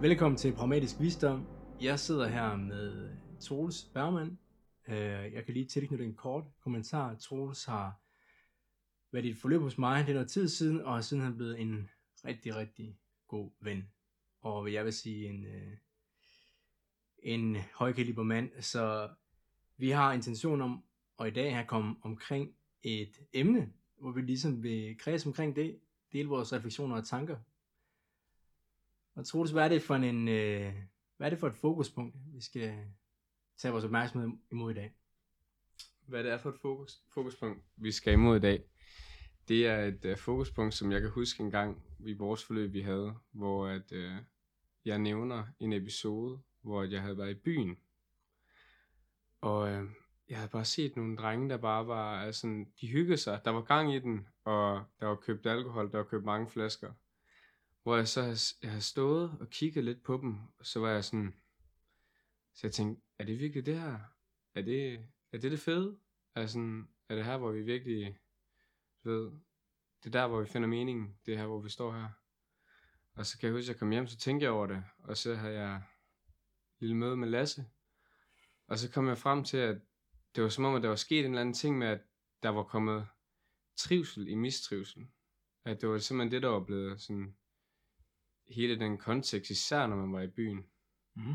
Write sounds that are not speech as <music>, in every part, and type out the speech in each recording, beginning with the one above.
Velkommen til Pragmatisk Visdom. Jeg sidder her med Troels Bergmann. Øh, jeg kan lige tilknytte en kort kommentar. Troels har været i et forløb hos mig, det er noget tid siden, og siden han blevet en rigtig, rigtig god ven. Og jeg vil sige en, øh, en højkaliber mand. Så vi har intention om, og i dag her komme omkring et emne, hvor vi ligesom vil kredse omkring det, dele vores refleksioner og tanker. Og Troels, hvad er det for en, øh, hvad er det for et fokuspunkt, vi skal tage vores opmærksomhed imod i dag? Hvad det er for et fokus, fokuspunkt, vi skal imod i dag, det er et uh, fokuspunkt, som jeg kan huske en gang i vores forløb, vi havde, hvor at, uh, jeg nævner en episode, hvor jeg havde været i byen. Og uh, jeg havde bare set nogle drenge, der bare var, altså, de hyggede sig. Der var gang i den, og der var købt alkohol, der var købt mange flasker. Hvor jeg så har, jeg har stået og kigget lidt på dem, så var jeg sådan, så jeg tænkte, er det virkelig det her? Er det er det, det fede? Er, sådan, er det her, hvor vi virkelig, du ved, det er der, hvor vi finder meningen, det er her, hvor vi står her. Og så kan jeg huske, at jeg kom hjem, så tænkte jeg over det, og så havde jeg et lille møde med Lasse. Og så kom jeg frem til, at det var som om, at der var sket en eller anden ting med, at der var kommet trivsel i mistrivsel. At det var simpelthen det, der var blevet sådan, hele den kontekst, især når man var i byen. Mm.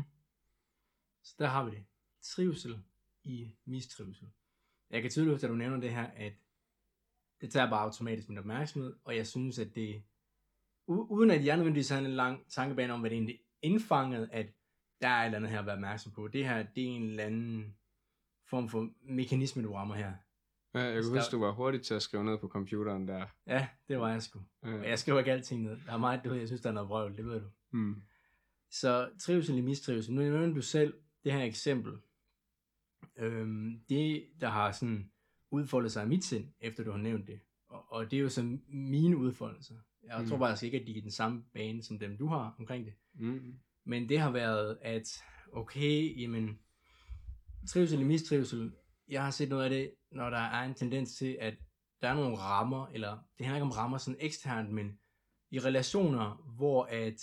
Så der har vi det. Trivsel i mistrivsel. Jeg kan tydeligt huske, at du nævner det her, at det tager bare automatisk min opmærksomhed, og jeg synes, at det, u- uden at jeg nødvendigvis har en lang tankebane om, hvad det egentlig indfanget, at der er et eller andet her at være opmærksom på. Det her, det er en eller anden form for mekanisme, du rammer her. Ja, jeg kan huske, du var hurtig til at skrive ned på computeren der. Ja, det var jeg sgu. Ja. Jeg skriver ikke alting ned. Der er meget, du ved, jeg synes, der er noget vrøvl, det ved du. Mm. Så trivsel i mistrivsel. Nu nævner du selv det her eksempel. Øhm, det, der har sådan udfoldet sig i mit sind, efter du har nævnt det. Og, og det er jo så mine udfoldelser. Jeg Mm. tror faktisk ikke, at de er den samme bane, som dem du har omkring det. Mm. Men det har været, at okay, jamen, trivsel i mistrivsel, jeg har set noget af det, når der er en tendens til, at der er nogle rammer, eller det handler ikke om rammer sådan eksternt, men i relationer, hvor at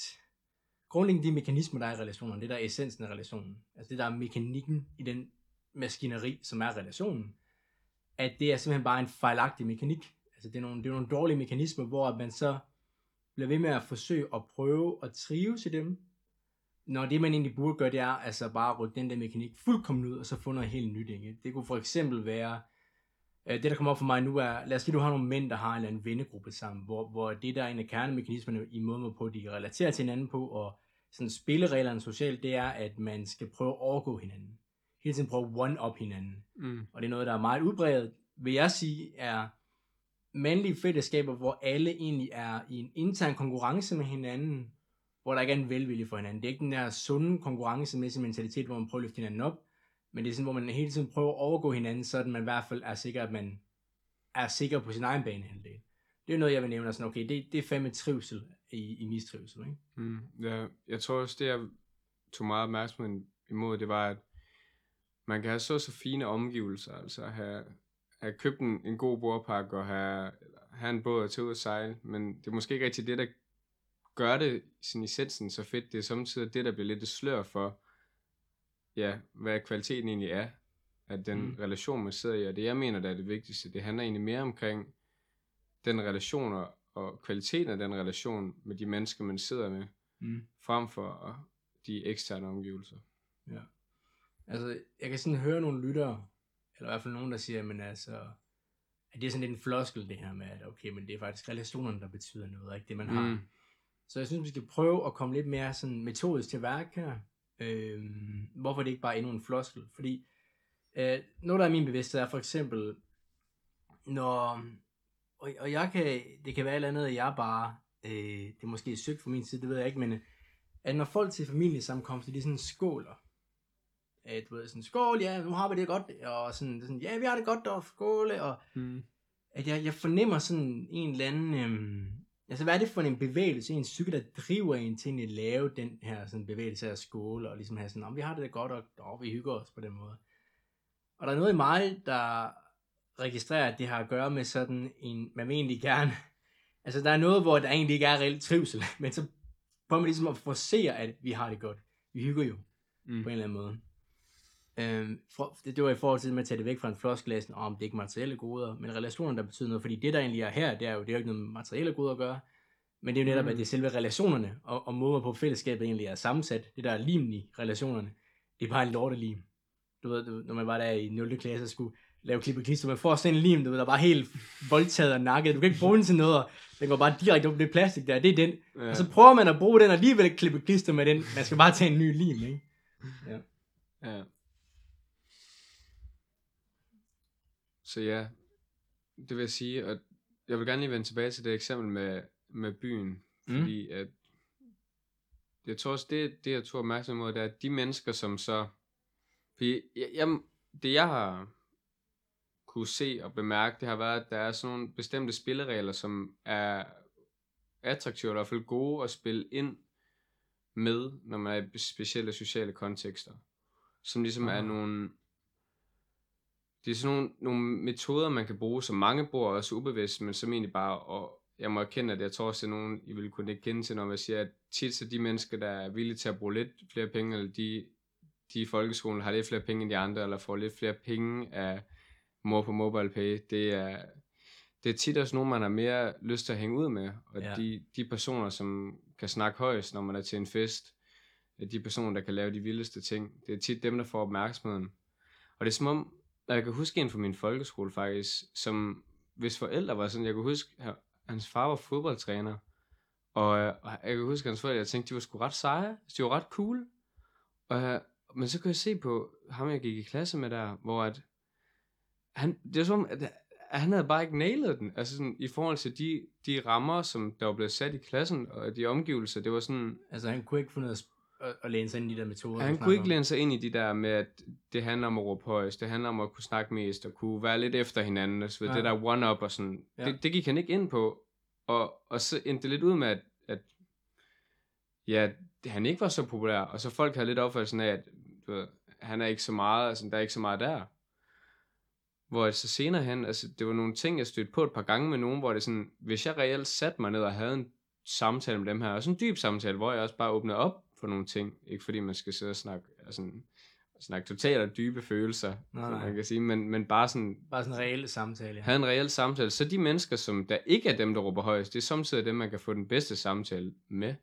grundlæggende de mekanismer, der er i relationen, det der er essensen af relationen, altså det der er mekanikken i den maskineri, som er relationen, at det er simpelthen bare en fejlagtig mekanik. Altså det er nogle, det er nogle dårlige mekanismer, hvor at man så bliver ved med at forsøge at prøve at trives i dem, når det man egentlig burde gøre, det er altså bare at rykke den der mekanik fuldkommen ud, og så få noget helt nyt. Ikke? Det kunne for eksempel være, øh, det der kommer op for mig nu er, lad os sige, du har nogle mænd, der har en eller anden vennegruppe sammen, hvor, hvor det der er en af kernemekanismerne i måden, på de relaterer til hinanden på, og sådan spillereglerne socialt, det er, at man skal prøve at overgå hinanden. Hele tiden prøve at one-up hinanden. Mm. Og det er noget, der er meget udbredt, vil jeg sige, er mandlige fællesskaber, hvor alle egentlig er i en intern konkurrence med hinanden, hvor der ikke er en velvilje for hinanden. Det er ikke den der sunde konkurrencemæssige mentalitet, hvor man prøver at løfte hinanden op, men det er sådan, hvor man hele tiden prøver at overgå hinanden, så man i hvert fald er sikker, at man er sikker på sin egen banehalvdel. Det er noget, jeg vil nævne, sådan, okay, det, det er fandme trivsel i, i mistrivsel, ikke? Mm. Ja, jeg tror også, det jeg tog meget opmærksomhed imod, det var, at man kan have så så fine omgivelser, altså have, have købt en, en god bordpakke og have, eller have en båd og tage ud og sejle, men det er måske ikke rigtig det, der gør det i essensen så fedt. Det er samtidig det, der bliver lidt et slør for, ja, hvad kvaliteten egentlig er af den Mm. mm. relation, man sidder i. Og det, jeg mener, der er det vigtigste, det handler egentlig mere omkring den relation og, og kvaliteten af den relation med de mennesker, man sidder med, Mm. frem for de eksterne omgivelser. Ja. Altså, jeg kan sådan høre nogle lyttere, eller i hvert fald nogen, der siger, men altså, at det er sådan lidt en floskel, det her med, at okay, men det er faktisk relationerne, der betyder noget, ikke det, man har. Så jeg synes, vi skal prøve at komme lidt mere sådan metodisk til værk her. Øhm, hvorfor er det ikke bare endnu en floskel? Fordi øh, noget, der er min bevidsthed, er for eksempel, når, og, og jeg kan, det kan være et eller andet, at jeg bare, øh, det er måske sygt fra min side, det ved jeg ikke, men øh, at når folk til familiesammenkomster, de sådan skåler, at du ved, sådan, skål, ja, nu har vi det godt, og sådan, sådan ja, vi har det godt, og skåle, og Mm. at jeg, jeg fornemmer sådan en eller anden, øhm, altså hvad er det for en bevægelse, en psyke, der driver en til at lave den her sådan bevægelse af skåle, og ligesom have sådan, om vi har det da godt, og oh, vi hygger os på den måde. Og der er noget i mig, der registrerer, at det har at gøre med sådan en, man vil egentlig gerne, <laughs> altså der er noget, hvor der egentlig ikke er reelt trivsel, <laughs> men så prøver man ligesom at forsere, at vi har det godt. Vi hygger jo, Mm. på en eller anden måde. Øhm, for, det, det var i forhold til at tage det væk fra en flosklassen om, det er ikke materielle goder, men relationer, der betyder noget. Fordi det, der egentlig er her, det er jo, det er jo ikke noget materielle goder at gøre, men det er jo netop, Mm. at det er selve relationerne, og, og måden på fællesskabet egentlig er sammensat. Det der er limen i relationerne, det er bare en lortelim. Du ved, du, når man var der i 0. klasse og skulle lave klip og klister, man får sådan en lim, du ved, der er bare helt voldtaget og nakket. Du kan ikke bruge den til noget, og den går bare direkte op på det plastik der, det er den. Ja. Og så prøver man at bruge den, og alligevel klippe klister med den. Man skal bare tage en ny lim, ikke? <laughs> Ja. Så ja, det vil jeg sige, og jeg vil gerne lige vende tilbage til det eksempel med, med byen, Mm. fordi at jeg tror også, det, det jeg tog opmærksom mod, det er, at de mennesker, som så, fordi jeg, jeg, det jeg har kunne se og bemærke, det har været, at der er sådan nogle bestemte spilleregler, som er attraktive, eller i hvert fald gode at spille ind med, når man er i specielle sociale kontekster. Som ligesom er Ah. nogle, det er sådan nogle, nogle metoder, man kan bruge, som mange bruger også ubevidst, men som egentlig bare, og jeg må erkende, at jeg tror også, at nogen, I vil kunne ikke kende til, når jeg siger, at tit så de mennesker, der er villige til at bruge lidt flere penge, eller de, de i folkeskolen har lidt flere penge end de andre, eller får lidt flere penge af mor på mobile pay, det er, det er tit også nogen, man har mere lyst til at hænge ud med, og Ja. de, de personer, som kan snakke højst, når man er til en fest, de personer, der kan lave de vildeste ting, det er tit dem, der får opmærksomheden. Og det er som om, og jeg kan huske en fra min folkeskole faktisk, som hvis forældre var sådan, jeg kunne huske, at hans far var fodboldtræner, og, øh, og jeg kan huske, at hans forældre, jeg tænkte, de var sgu ret seje, de var ret cool, og, øh, men så kunne jeg se på ham, jeg gik i klasse med der, hvor at, han, det var som at han havde bare ikke nailet den, altså sådan, i forhold til de, de rammer, som der var blevet sat i klassen, og de omgivelser, det var sådan, Altså, han kunne ikke finde ud af at, at, læne sig ind i de der metoder. han kunne ikke læne sig ind i de der med, at det handler om at råbe højst, det handler om at kunne snakke mest, og kunne være lidt efter hinanden, og så videre. Ja. det der one-up og sådan, Ja. det, det gik han ikke ind på, og, og så endte det lidt ud med, at, at ja, han ikke var så populær, og så folk havde lidt opfattelsen af, at du ved, han er ikke så meget, altså der er ikke så meget der. Hvor så senere hen, altså det var nogle ting, jeg stødte på et par gange med nogen, hvor det sådan, hvis jeg reelt satte mig ned og havde en samtale med dem her, og sådan en dyb samtale, hvor jeg også bare åbnede op for nogle ting, ikke fordi man skal sidde og snakke, altså, snakke totalt dybe følelser, Nej, som man kan sige, men, men bare sådan, Bare sådan en reel samtale. Ja. have en reel samtale, så de mennesker, som der ikke er dem, der råber højst, det er samtidig dem, man kan få den bedste samtale med,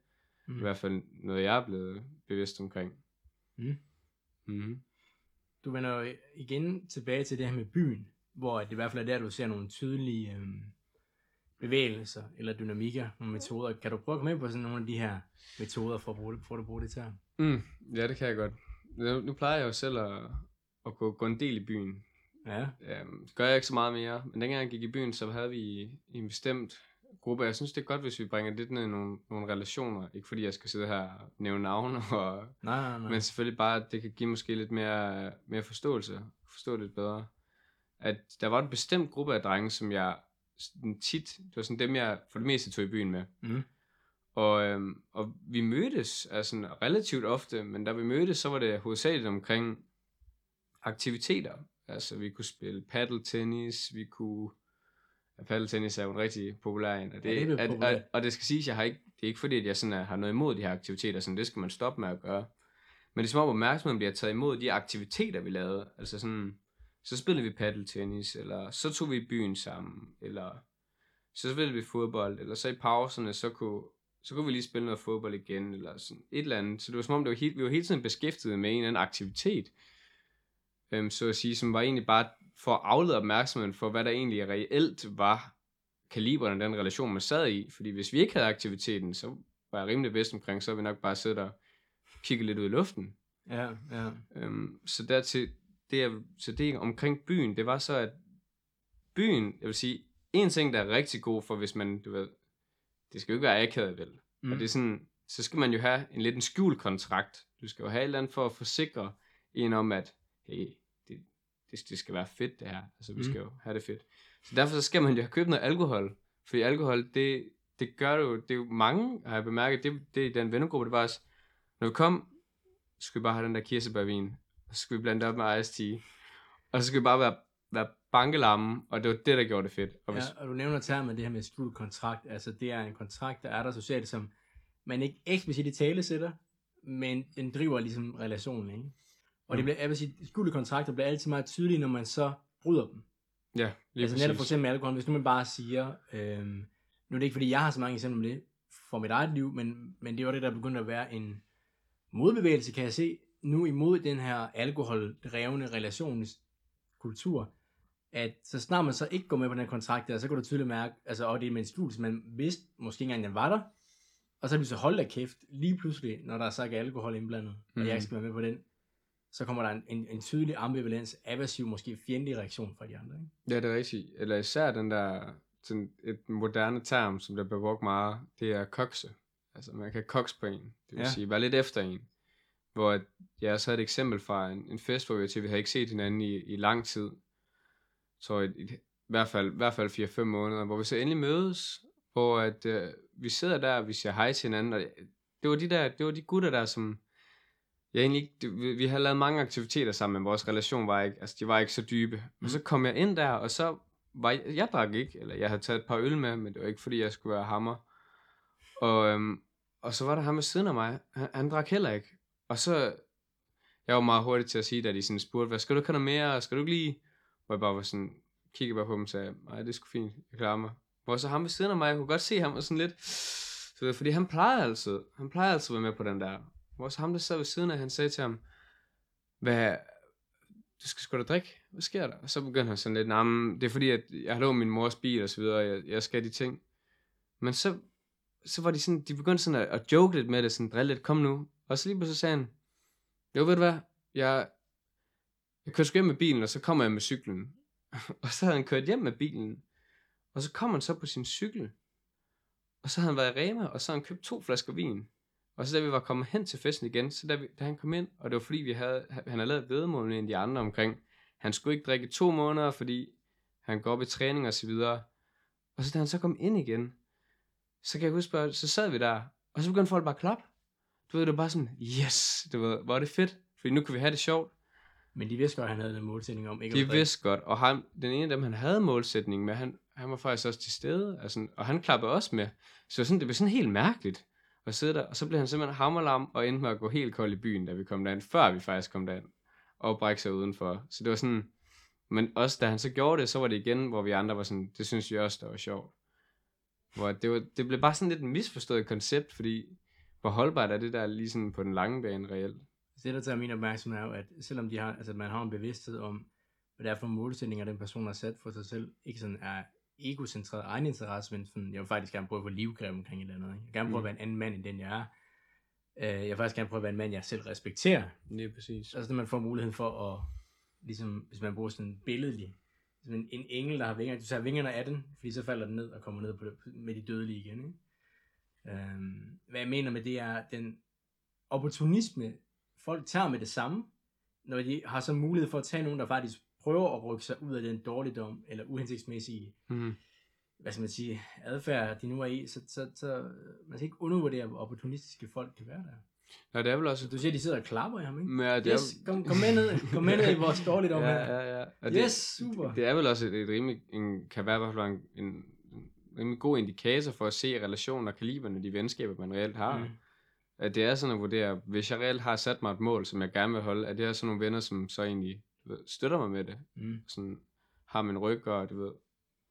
Mm. i hvert fald noget, jeg er blevet bevidst omkring. Mm. Mm-hmm. Du vender jo igen tilbage til det her med byen, hvor det i hvert fald er der, du ser nogle tydelige øhm, bevægelser eller dynamikker, nogle metoder. Kan du prøve at komme ind på sådan nogle af de her metoder for at bruge det, for at bruge det til? Mm, ja, det kan jeg godt. Nu, nu plejer jeg jo selv at, at gå, gå en del i byen. Ja. Um, det gør jeg ikke så meget mere, men dengang jeg gik i byen, så havde vi en bestemt gruppe. Jeg synes, det er godt, hvis vi bringer lidt ned i nogle, nogle relationer. Ikke fordi jeg skal sidde her og nævne navne, <laughs> og, Nej, nej, nej. men selvfølgelig bare, at det kan give måske lidt mere, mere forståelse. Forstå det lidt bedre. At der var en bestemt gruppe af drenge, som jeg sådan tit, det var sådan dem, jeg for det meste tog i byen med. Mm. Og, øhm, og vi mødtes altså relativt ofte, men da vi mødtes, så var det hovedsageligt omkring aktiviteter. Altså vi kunne spille paddeltennis, vi kunne... Ja, paddeltennis er jo en rigtig populær en. Og det, Ja, det er populært. og, og det skal siges, jeg har ikke, det er ikke fordi, at jeg sådan er, har noget imod de her aktiviteter, sådan, det skal man stoppe med at gøre. Men det er som om opmærksomheden bliver taget imod de aktiviteter, vi lavede. Altså sådan, så spillede vi paddeltennis, eller så tog vi i byen sammen, eller så spillede vi fodbold, eller så i pauserne, så kunne, så kunne vi lige spille noget fodbold igen, eller sådan et eller andet. Så det var som om, det var helt, vi var hele tiden beskæftiget med en eller anden aktivitet, øhm, så at sige, som var egentlig bare for at aflede opmærksomheden for, hvad der egentlig reelt var kaliberen af den relation, man sad i. Fordi hvis vi ikke havde aktiviteten, så var jeg rimelig bedst omkring, så havde vi nok bare siddet og kigget lidt ud i luften. Ja, ja. Øhm, så dertil, det er, så det omkring byen, det var så, at byen, jeg vil sige, en ting, der er rigtig god for, hvis man, du ved, det skal jo ikke være akavet, vel? Mm. Og det er sådan, så skal man jo have en lidt en skjult kontrakt. Du skal jo have et eller andet for at forsikre en om, at hey, det, det, det skal være fedt det her. Altså, vi Mm. skal jo have det fedt. Så derfor så skal man jo have købt noget alkohol. Fordi alkohol, det, det gør det jo, det er jo mange, har jeg bemærket, det, det er i den vennegruppe, det var også, når vi kom, skal vi bare have den der kirsebærvin, og så skal vi blande det op med iced tea, og så skal vi bare være, være bankelamme, og det var det, der gjorde det fedt. Og hvis, Ja, og du nævner termen det her med skjult kontrakt. Altså, det er en kontrakt, der er der socialt, som man ikke eksplicit i tale sætter, men den driver ligesom relationen, ikke? Og det Jo. bliver, jeg vil sige, skjulte kontrakter bliver altid meget tydelige, når man så bryder dem. Ja, lige altså netop for eksempel med alkohol, hvis nu man bare siger, øhm, nu er det ikke fordi, jeg har så mange eksempler med det for mit eget liv, men, men det jo det, der er begyndt at være en modbevægelse, kan jeg se, nu imod den her alkoholdrevne relationskultur, at så snart man så ikke går med på den her kontrakt der, så kan du tydeligt mærke, altså, og det er med en studie, man vidste måske ikke engang, den var der, og så er det så holdt af kæft, lige pludselig, når der så ikke er alkohol indblandet, og jeg ikke skal være med på den, så kommer der en, en, en tydelig ambivalens, aversiv, måske fjendtlig reaktion fra de andre. Ikke? Ja, det er rigtigt. Eller især den der, sådan et moderne term, som der bliver brugt meget, det er kokse. Altså, man kan kokse på en. Det vil ja. sige, være lidt efter en. Hvor jeg så havde et eksempel fra en, en fest, hvor vi var til, vi havde ikke set hinanden i, i lang tid. Så i, i, i hvert fald, i hvert fald 4-5 måneder, hvor vi så endelig mødes, hvor at, øh, vi sidder der, og vi siger hej til hinanden, og det var de der, det var de gutter der, som, jeg egentlig ikke, det, vi, vi havde lavet mange aktiviteter sammen, men vores relation var ikke, altså de var ikke så dybe. Men så kom jeg ind der, og så var jeg, jeg drak ikke, eller jeg havde taget et par øl med, men det var ikke fordi, jeg skulle være hammer. Og, øhm, og så var der ham ved siden af mig, han, han drak heller ikke. Og så, jeg var meget hurtig til at sige, da de sådan spurgte, hvad skal du ikke have noget mere, skal du ikke lige, hvor jeg bare var sådan, kiggede bare på dem og sagde, nej, det er sgu fint, jeg klarer mig. Hvor så ham ved siden af mig, jeg kunne godt se ham og sådan lidt, så ved, fordi han plejer altid, han plejer altid at være med på den der. Hvor så ham, der sad ved siden af, han sagde til ham, hvad, du skal sgu da drikke, hvad sker der? Og så begyndte han sådan lidt, nej, nah, det er fordi, at jeg har lånt min mors bil og så videre, og jeg, jeg skal de ting. Men så, så var de sådan, de begyndte sådan at, at joke lidt med det, sådan drille lidt, kom nu. Og så lige pludselig sagde han, jo ved du hvad, jeg, jeg kører hjem med bilen, og så kommer jeg med cyklen. <laughs> og så havde han kørt hjem med bilen, og så kom han så på sin cykel, og så havde han været i Rema, og så havde han købt to flasker vin. Og så da vi var kommet hen til festen igen, så da, vi, da han kom ind, og det var fordi vi havde, han havde lavet vedmål med en af de andre omkring, han skulle ikke drikke to måneder, fordi han går op i træning og så videre. Og så da han så kom ind igen, så kan jeg huske, så sad vi der, og så begyndte folk bare at klappe. Du ved, det var bare sådan, yes, du ved, hvor er det fedt, fordi nu kan vi have det sjovt. Men de vidste godt, at han havde en målsætning om ikke De at drikke. vidste godt, og ham, den ene af dem, han havde målsætning med, han, han var faktisk også til stede, altså, og han klappede også med. Så det var sådan, det var sådan helt mærkeligt at sidde der, og så blev han simpelthen hammerlam og endte med at gå helt kold i byen, da vi kom derind, før vi faktisk kom derind, og brække sig udenfor. Så det var sådan, men også da han så gjorde det, så var det igen, hvor vi andre var sådan, det synes vi også, der var sjovt. Hvor det, var, det blev bare sådan lidt en misforstået koncept, fordi hvor holdbart er det der lige sådan på den lange bane reelt? Det, der tager min opmærksomhed er jo, at selvom de har, altså, man har en bevidsthed om, hvad det er for målsætninger, den person har sat for sig selv, ikke sådan er egocentreret egen interesse, men sådan, jeg vil faktisk gerne prøve at få livgrev omkring et eller andet. Ikke? Jeg vil gerne prøve at Mm. være en anden mand, end den jeg er. Øh, Jeg vil faktisk gerne prøve at være en mand, jeg selv respekterer. Lige præcis. Altså, når man får muligheden for at, ligesom, hvis man bruger sådan en billedlig, en, en engel, der har vinger, du tager vingerne af den, fordi så falder den ned og kommer ned på det, med de dødelige igen. Ikke? Øhm, hvad jeg mener med det er, den opportunisme, folk tager med det samme, når de har så mulighed for at tage nogen, der faktisk prøver at rykke sig ud af den dårligdom, eller uhensigtsmæssige, Mm. hvad skal man sige, adfærd, de nu er i, så, så, så man skal ikke undervurdere, hvor opportunistiske folk kan være der. Nej, det er vel også... Så du siger, de sidder og klapper i ham, ikke? Ja, det er, Yes, kom, kom med ned, kom med ned i vores dårligdom <laughs> her. ja, ja, ja. Og Yes, super. Det, det er vel også et, et rimelig, en, kan være i hvert fald en, en rimelig god indikator for at se relationer og kaliberne, de venskaber, man reelt har. Mm. At det er sådan at vurdere, hvis jeg reelt har sat mig et mål, som jeg gerne vil holde, at det er sådan nogle venner, som så egentlig ved, støtter mig med det. Mm. Sådan har min ryg, og du ved,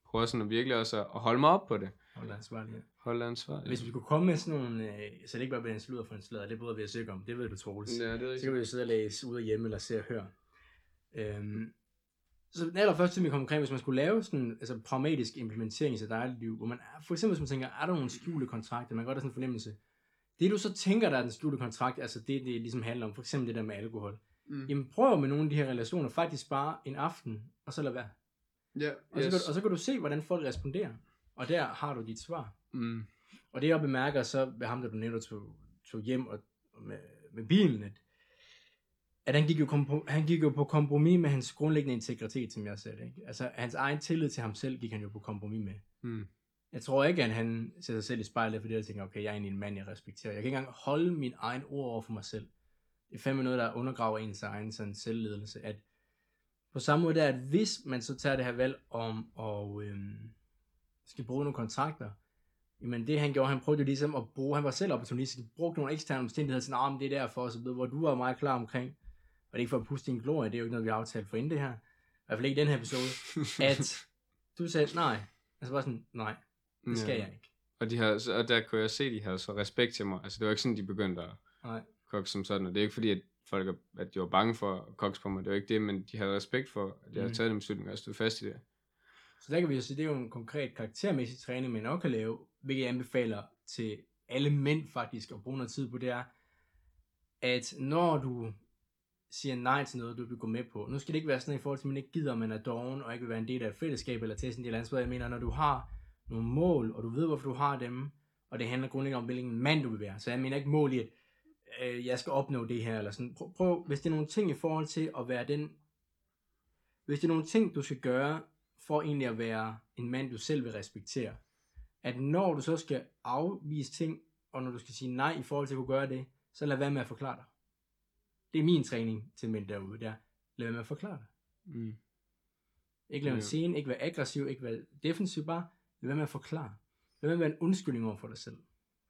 prøver sådan at virkelig også at, holde mig op på det. Hold ansvarlig. Ja. Holde ansvar. Hvis vi kunne komme med sådan nogle, øh, så det ikke bare bliver en sludder for en sludder, det bryder vi os ikke om, det ved du Troels. Ja, det er Så kan rigtigt. vi jo sidde og læse ud og hjemme, eller se og høre. Øhm, så den allerførste ting, vi kommer omkring, hvis man skulle lave sådan altså pragmatisk implementering i sit eget liv, hvor man, for eksempel hvis man tænker, er der nogle skjulte kontrakter, man kan godt have sådan en fornemmelse. Det du så tænker, der er den skjulte kontrakt, altså det, det ligesom handler om, for eksempel det der med alkohol. Mm. Jamen prøv med nogle af de her relationer faktisk bare en aften, og så lad være. Ja, Og, yes. så, kan, du- og så kan du se, hvordan folk responderer. Og der har du dit svar. Mm. Og det jeg bemærker så ved ham, der du nævnte, tog, tog hjem og, og med, med bilen, at, at han, gik jo kompro, han gik jo på kompromis med hans grundlæggende integritet, som jeg sagde. Ikke? Altså hans egen tillid til ham selv gik han jo på kompromis med. Mm. Jeg tror ikke, at han ser sig selv i spejlet, fordi jeg tænker, okay, jeg er egentlig en mand, jeg respekterer. Jeg kan ikke engang holde min egen ord over for mig selv. Det er fandme noget, der undergraver ens egen sådan selvledelse. At på samme måde der, at hvis man så tager det her valg om at øhm, skal bruge nogle kontrakter, Jamen det han gjorde, han prøvede jo ligesom at bruge, han var selv opportunistisk, brugte nogle eksterne omstændigheder, sådan, ah, men det er derfor, så ved, hvor du var meget klar omkring, og det er ikke for at puste din glorie, det er jo ikke noget, vi har aftalt for inden det her, i hvert fald ikke i den her episode, <laughs> at du sagde nej. Altså bare sådan, nej, det skal Ja. jeg ikke. Og, de havde, og der kunne jeg se, at de havde så respekt til mig. Altså, det var ikke sådan, de begyndte at Nej. kokke som sådan. Og det er ikke fordi, at folk er- at de var bange for at kokke på mig. Det var ikke det, men de havde respekt for, at jeg havde Mm. taget den beslutning, og jeg stod fast i det. Så der kan vi jo sige, det er jo en konkret karaktermæssig træning, man nok kan lave, hvilket jeg anbefaler til alle mænd faktisk at bruge noget tid på, det er, at når du siger nej til noget, du vil gå med på, nu skal det ikke være sådan i forhold til, at man ikke gider, at man er doven, og ikke vil være en del af et fællesskab, eller til sådan et eller andet. Jeg mener, når du har nogle mål, og du ved, hvorfor du har dem, og det handler grundlæggende om, hvilken mand du vil være. Så jeg mener ikke mål i, at øh, jeg skal opnå det her, eller sådan. Prøv, prøv, hvis det er nogle ting i forhold til at være den, hvis det er nogle ting, du skal gøre, for egentlig at være en mand, du selv vil respektere. At når du så skal afvise ting, og når du skal sige nej i forhold til at kunne gøre det, så lad være med at forklare dig. Det er min træning til mænd derude, der. Lad være med at forklare dig. Mm. Ikke lade være Ja. scene, ikke være aggressiv, ikke være defensiv, bare lad være med at forklare. Lad være med at være en undskyldning over for dig selv.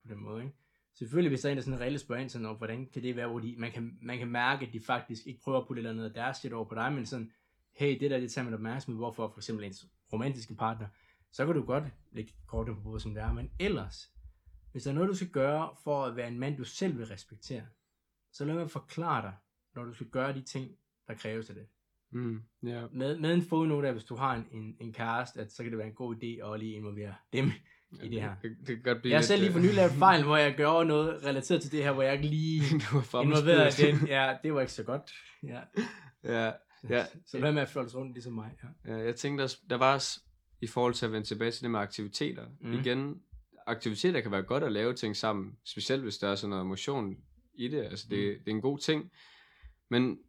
På den måde, ikke? Selvfølgelig, hvis der er en, der sådan reelt spørger ind sådan, om, hvordan kan det være, hvor de, man, kan, man kan mærke, at de faktisk ikke prøver at putte et eller andet af deres shit over på dig, men sådan, hey, det der, det tager man opmærksomhed, hvorfor for eksempel ens romantiske partner, så kan du godt lægge kortet på bordet, som det er, men ellers, hvis der er noget, du skal gøre for at være en mand, du selv vil respektere, så lad at forklare dig, når du skal gøre de ting, der kræves af det Mm. Ja. med, med en fodnote af, hvis du har en, en, en kæreste, at så kan det være en god idé at lige involvere dem i det her. Det, det kan godt blive Jeg har selv lige øh, for nylig lavet <laughs> fejl, hvor jeg gør noget relateret til det her, hvor jeg ikke lige <laughs> du var fremme involveret i spillet. den. Ja, det var ikke så godt. Ja. <laughs> ja, Ja. Så hvad med at føle rundt ligesom mig? Ja. Ja, jeg tænkte også, der var også, i forhold til at vende tilbage til det med aktiviteter. Mm. Igen, aktiviteter kan være godt at lave ting sammen, specielt hvis der er sådan noget emotion i det. Altså, det, Mm. det er en god ting. Men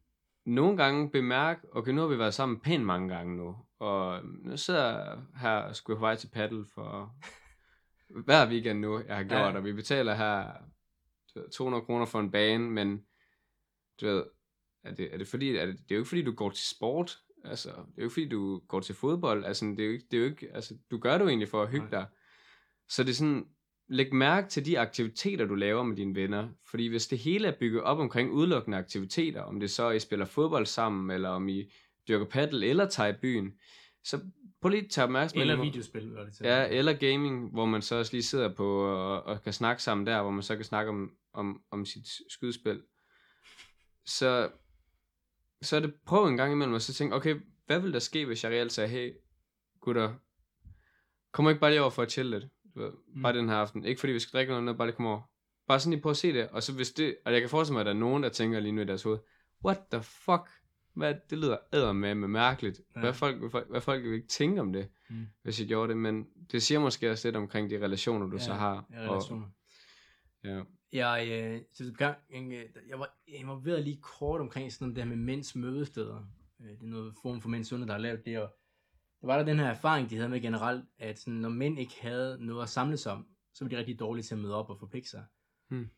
nogle gange bemærk, okay, nu har vi været sammen pænt mange gange nu, og nu sidder jeg her og skulle på vej til paddle for <laughs> hver weekend nu, jeg har gjort, Ja. og vi betaler her du ved, 200 kroner for en bane, men du ved, er det, er det fordi, er det, det er jo ikke fordi, du går til sport, altså, det er jo ikke fordi, du går til fodbold, altså, det er jo ikke, det er jo ikke altså, du gør det jo egentlig for at hygge Nej. dig. Så det er sådan, læg mærke til de aktiviteter, du laver med dine venner, fordi hvis det hele er bygget op omkring udelukkende aktiviteter, om det så er, I spiller fodbold sammen, eller om I dyrker paddle, eller tager i byen, så prøv lige at tage opmærksomhed. Eller videospil, var det til. Ja, eller gaming, hvor man så også lige sidder på og, og kan snakke sammen der, hvor man så kan snakke om, om, om sit skydespil. Så, så er det prøv en gang imellem, og så tænke, okay, hvad vil der ske, hvis jeg reelt sagde, hey, gutter, kommer ikke bare lige over for at chille lidt, Mm. bare den her aften. Ikke fordi vi skal drikke noget, bare lige komme over. Bare sådan lige prøve at se det, og så hvis det, og jeg kan forestille mig, at der er nogen, der tænker lige nu i deres hoved, what the fuck, hvad, det lyder æder med, med mærkeligt. Ja. Hvad, folk, hvad, folk, hvad folk vil ikke tænke om det Mm. hvis jeg gjorde det, men det siger måske også lidt omkring de relationer, du Ja, så har. Ja, relationer. Og, ja. Jeg, øh, det jeg, jeg var involveret lige kort omkring sådan det her med mænds mødesteder. Øh, Det er noget form for mænds sundhed, der har lavet det, og der var der den her erfaring, de havde med generelt, at sådan, når mænd ikke havde noget at samles om, så var de rigtig dårlige til at møde op og forpligte sig. Hmm.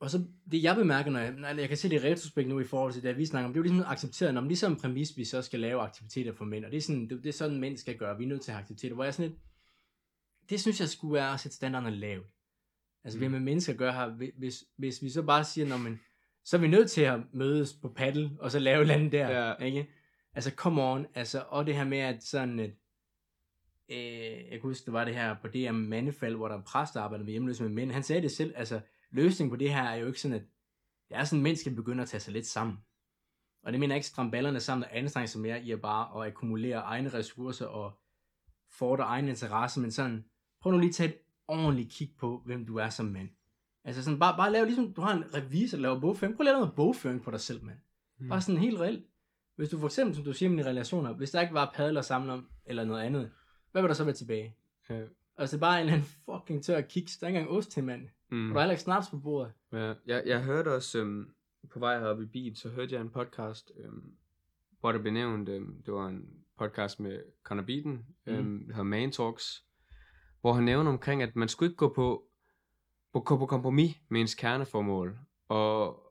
Og så det jeg bemærker, når jeg, når jeg kan se det i retrospekt nu i forhold til det, vi snakker om, det er jo ligesom accepteret, når man ligesom en præmis, vi så skal lave aktiviteter for mænd, og det er sådan, det, det er sådan mænd skal gøre, vi er nødt til at have aktiviteter, hvor jeg sådan lidt, det synes jeg skulle være at sætte standarderne lavt. Altså, vi har med mennesker at gøre her, Hvi- hvis, hvis vi så bare siger, når man, så er vi nødt til at mødes på paddle, og så lave et eller andet der, Ja. ikke? Altså, come on, altså, og det her med, at sådan, at, øh, jeg kan huske, det var det her på det her mandefald, hvor der er præst, der arbejder med hjemløse med mænd, han sagde det selv, altså, løsningen på det her er jo ikke sådan, at det er sådan, at mænd skal begynde at tage sig lidt sammen. Og det mener jeg ikke stramme ballerne sammen og anstrenge sig mere i at bare at akkumulere egne ressourcer og fordre egen interesse, men sådan, prøv nu lige at tage et ordentligt kig på, hvem du er som mand. Altså sådan, bare, bare lave ligesom, du har en revisor, der laver bogføring, prøv at lave noget bogføring på dig selv, mand. Mm. Bare sådan helt reelt. Hvis du for eksempel, som du siger med relationer, hvis der ikke var padler sammen om, eller noget andet, hvad vil der så være tilbage? Ja. Altså bare en eller anden fucking tør kiks, der er ikke engang ost til, mand. Mm. Og der er heller ikke snaps på bordet. Ja, jeg, jeg hørte også, øhm, på vej heroppe i bil, så hørte jeg en podcast, øhm, hvor der blev nævnt, øhm, det var en podcast med Conor Beaton, øhm, Mhm. der hedder Man Talks, hvor han nævner omkring, at man skulle ikke gå på, på, gå på kompromis med ens kerneformål. Og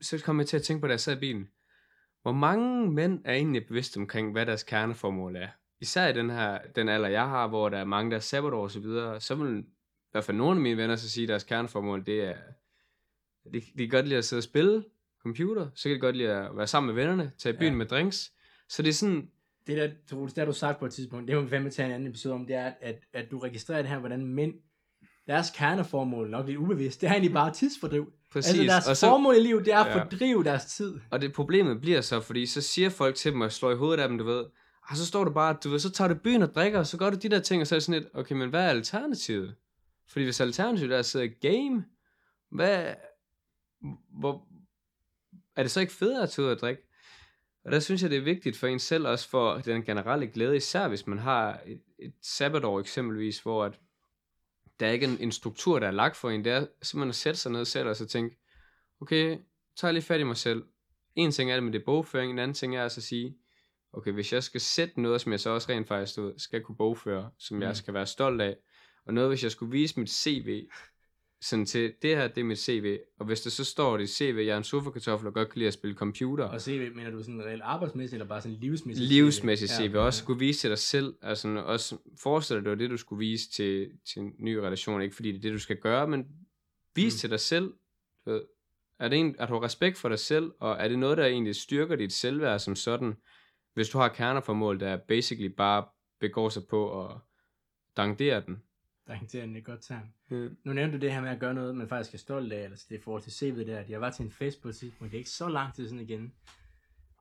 så kom jeg til at tænke på, da jeg sad i bilen, hvor mange mænd er egentlig bevidste omkring, hvad deres kerneformål er? især i den her, den alder, jeg har, hvor der er mange, der er sabbatår og så videre, så vil i hvert fald nogle af mine venner så sige, at deres kerneformål, det er, de, de kan godt lide at sidde og spille computer, så kan de godt lide at være sammen med vennerne, tage i byen Ja. med drinks. Så det er sådan, Det der, Troels, det har du sagt på et tidspunkt, det må vi fandme tage en anden episode om, det er, at, at du registrerer det her, hvordan mænd, deres kerneformål, nok lidt ubevidst, det er egentlig bare tidsfordriv. Præcis. Altså deres og så, formål i livet, det er at Ja. fordrive deres tid. Og det problemet bliver så, fordi så siger folk til dem og slår i hovedet af dem, du ved, og så står du bare, du ved, så tager du byen og drikker, og så gør du de der ting, og så er sådan lidt, okay, men hvad er alternativet? Fordi hvis alternativet er at sidde game, hvad, hvor, er det så ikke federe at tage ud og drikke? Og der synes jeg, det er vigtigt for en selv, også for den generelle glæde, især hvis man har et, et sabbatår eksempelvis, hvor at der er ikke en, en struktur, der er lagt for en, det er simpelthen at sætte sig ned selv og så tænke, okay, tager jeg lige fat i mig selv. En ting er det med det bogføring, en anden ting er altså at sige, okay, hvis jeg skal sætte noget, som jeg så også rent faktisk ud, skal kunne bogføre, som jeg Mm. skal være stolt af, og noget, hvis jeg skulle vise mit CV, sådan til, det her, det er mit CV, og hvis det så står det i CV, jeg er en sofakartoffel og godt kan lide at spille computer, Og se, mener du sådan reelt arbejdsmæssigt, eller bare sådan livsmæssigt? livsmæssigt Ja, CV, også skulle vise til dig selv, altså også forestil dig, det var det, du skulle vise til, til en ny relation, ikke fordi det er det, du skal gøre, men vis Mm. til dig selv, ved, er det en, at du respekt for dig selv, og er det noget, der egentlig styrker dit selvværd som sådan, hvis du har kerneformål, der basically bare begår sig på at dangdere den. Der er en godt tegn. Mm. Nu nævnte du det her med at gøre noget, man faktisk er stolt af, altså det er i forhold til CV'et der, at jeg var til en fest på et tidspunkt, det er ikke så lang tid siden igen.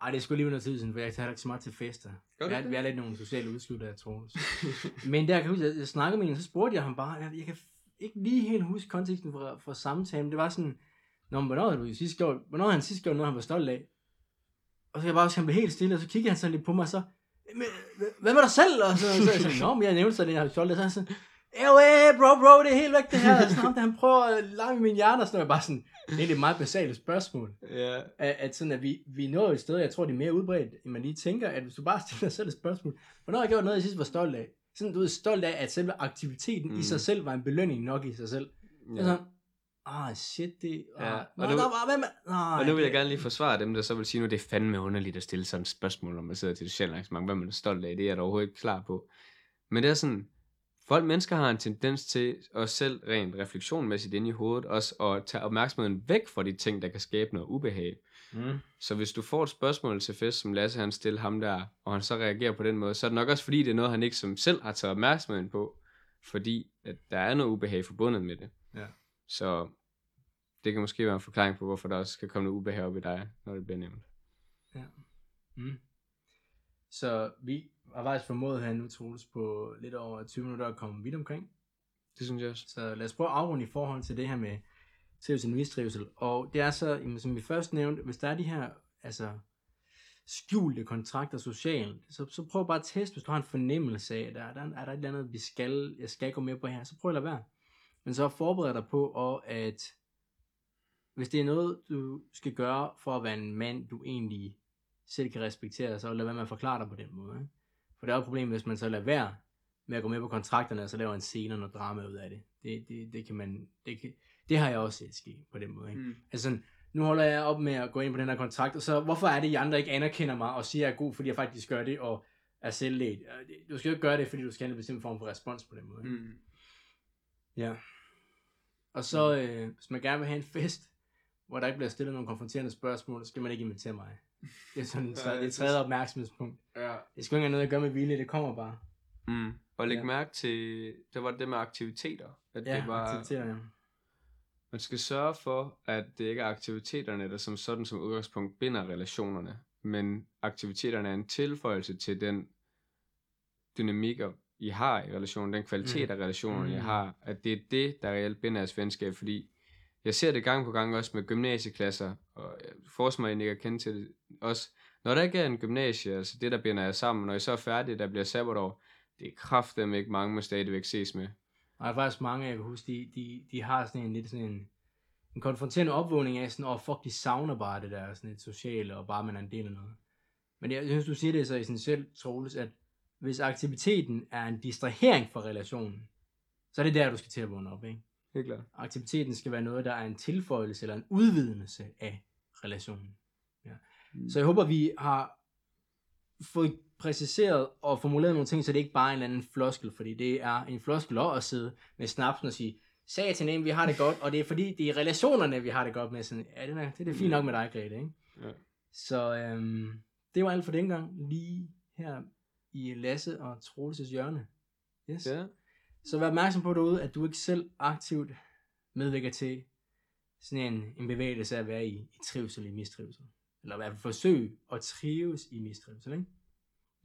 Ej, det er sgu lige noget tid siden, for jeg tager ikke så meget til fester. Gør du Vi er, lidt nogle sociale udslutter, jeg tror. <laughs> Men der kan jeg huske, at jeg snakkede med en, så spurgte jeg ham bare, jeg, jeg kan ikke lige helt huske konteksten for, for samtalen. Det var sådan, Nå, men hvornår du sidst gjort, hvornår han sidst gjort noget, han var stolt af? Og så kan jeg bare huske, han blev helt stille, og så kiggede han sådan lidt på mig, og så, "Men, hva- hvad med dig selv? Og så, så, så jeg sådan, Nå, men jeg nævnte så det, jeg har stolt af. Så han sådan, Ew, bro, bro, det er helt væk det her. Sådan, ham, der, han prøver at lege min hjerne, og sådan noget. Bare sådan, det er et meget basalt spørgsmål. Ja. At, at, sådan, at vi, vi når et sted, jeg tror, det er mere udbredt, end man lige tænker, at hvis du bare stiller dig selv et spørgsmål, hvornår har jeg gjort noget, jeg sidst var stolt af? Sådan, du er stolt af, at selve aktiviteten mm. i Mm. sig selv var en belønning nok i sig selv. Ja. Sådan, ah, shit, det... Ah, Ja, og nu- der var, hvem. Nej, Og nu vil jeg gerne lige forsvare dem, der så vil sige, nu det er fandme underligt at stille sådan et spørgsmål, når man sidder til et socialt arrangement. Hvad man er stolt af, det er jeg da overhovedet ikke klar på. Men det er sådan, folk mennesker har en tendens til at selv rent refleksionmæssigt ind i hovedet, også at tage opmærksomheden væk fra de ting, der kan skabe noget ubehag. Mm. Så hvis du får et spørgsmål til fest, som Lasse han stiller ham der, og han så reagerer på den måde, så er det nok også fordi, det er noget, han ikke som selv har taget opmærksomheden på, fordi at der er noget ubehag forbundet med det. Ja. Så det kan måske være en forklaring på, hvorfor der også kan komme noget ubehag op i dig, når det bliver nævnt. Mm. Så vi har faktisk formået her nu, Troels, på lidt over 20 minutter at komme vidt omkring. Det synes jeg også. Så lad os prøve at afrunde i forhold til det her med trivsel og mistrivsel. Og det er så, jamen, som vi først nævnte, hvis der er de her altså, skjulte kontrakter socialt, så, så prøv bare at teste, hvis du har en fornemmelse af, at der, der er der et eller andet, vi skal, jeg skal gå med på her, så prøv at lade være. Men så forbered dig på, og at hvis det er noget, du skal gøre for at være en mand, du egentlig selv kan respektere, så lad være med at forklare dig på den måde. Ikke? For det er jo et problem, hvis man så lader være med at gå med på kontrakterne, og så laver en scene og noget drama ud af det. Det, det, det kan man, det, kan, det har jeg også set ske på den måde. Ikke? Mm. Altså sådan, nu holder jeg op med at gå ind på den her kontrakt, og så hvorfor er det, I andre ikke anerkender mig og siger, at jeg er god, fordi jeg faktisk gør det, og er selvledt. Øh, Du skal jo ikke gøre det, fordi du skal have en bestemt form for respons på den måde. ikke? Mm. Ja. Og så, øh, hvis man gerne vil have en fest, hvor der ikke bliver stillet nogle konfronterende spørgsmål, så skal man ikke invitere mig. Det er sådan <laughs> Ja, så, det er et tredje opmærksomhedspunkt. Ja. Det skal ikke engang noget at gøre med vilje, det kommer bare. Mm. Og læg Ja. ja. mærke til, det var det med aktiviteter. At Ja, det var, aktiviteter, ja. Man skal sørge for, at det ikke er aktiviteterne, der som sådan som udgangspunkt binder relationerne, men aktiviteterne er en tilføjelse til den dynamikker, I har i relationen, den kvalitet Mm. af relationerne, I Mm. har, at det er det, der reelt binder jeres venskab, fordi jeg ser det gang på gang også med gymnasieklasser, og jeg forestiller mig, at I kende til det også. Når der ikke er en gymnasie, altså det, der binder jer sammen, når I så er færdige, der bliver sabbatår, det er kraftedeme ikke mange, man stadigvæk ses med. Og der er faktisk mange, jeg kan huske, de, de, de har sådan en lidt sådan en, en konfronterende opvågning af sådan, åh oh, fuck, de savner bare det der sådan et sociale, og bare man er en del af noget. Men jeg synes, du siger det så essentielt, Troels, at hvis aktiviteten er en distrahering for relationen, så er det der, du skal til at vågne op, ikke? Helt klart. Aktiviteten skal være noget, der er en tilføjelse eller en udvidelse af relationen. Ja. Mm. Så jeg håber, vi har fået præciseret og formuleret nogle ting, så det ikke bare er en eller anden floskel, fordi det er en floskel også at sidde med snapsen og sige, satan, vi har det godt, og det er fordi, det er relationerne, vi har det godt med. Sådan, ja, det er, det er fint nok med dig, Grete, ikke? Ja. Så øhm, det var alt for den gang, lige her i Lasse og Troelses hjørne. Yes. Ja. Så vær opmærksom på derude, at du ikke selv aktivt medvirker til sådan en, en bevægelse at være i, i trivsel i mistrivsel. Eller i hvert fald forsøg at trives i mistrivsel, ikke?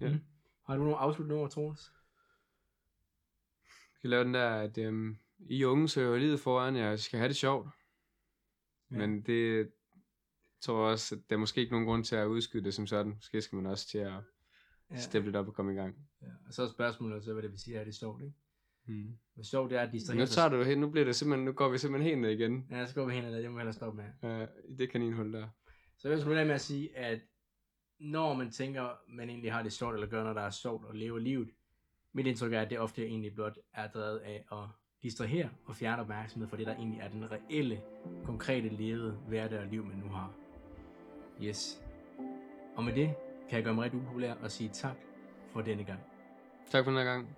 Ja. Mm. Har du nogle afsluttende ord, Troels? Vi kan lave den der, at øhm, I unge søger livet foran jer, skal have det sjovt. Ja. Men det tror jeg også, at der er måske ikke nogen grund til at udskyde det som sådan. Måske skal man også til at ja. steppe lidt op og komme i gang. ja. Og så er spørgsmålet så, hvad det vil sige, er det sjovt, ikke? Mm. Hvor sjovt det er at distrahere Nu tager du hen, nu bliver det simpelthen, nu går vi simpelthen helt ned igen. Ja, så går vi hen ad det, må hellere stoppe med. Uh, i det kaninhul der. Så jeg vil slutte af med at sige, at når man tænker, man egentlig har det sjovt, eller gør noget, der er sjovt at leve livet, mit indtryk er, at det ofte egentlig blot er drevet af at distrahere og fjerne opmærksomhed for det, der egentlig er den reelle, konkrete levede hverdag og liv, man nu har. Yes. Og med det kan jeg gøre mig rigtig upopulær og sige tak for denne gang. Tak for den her gang.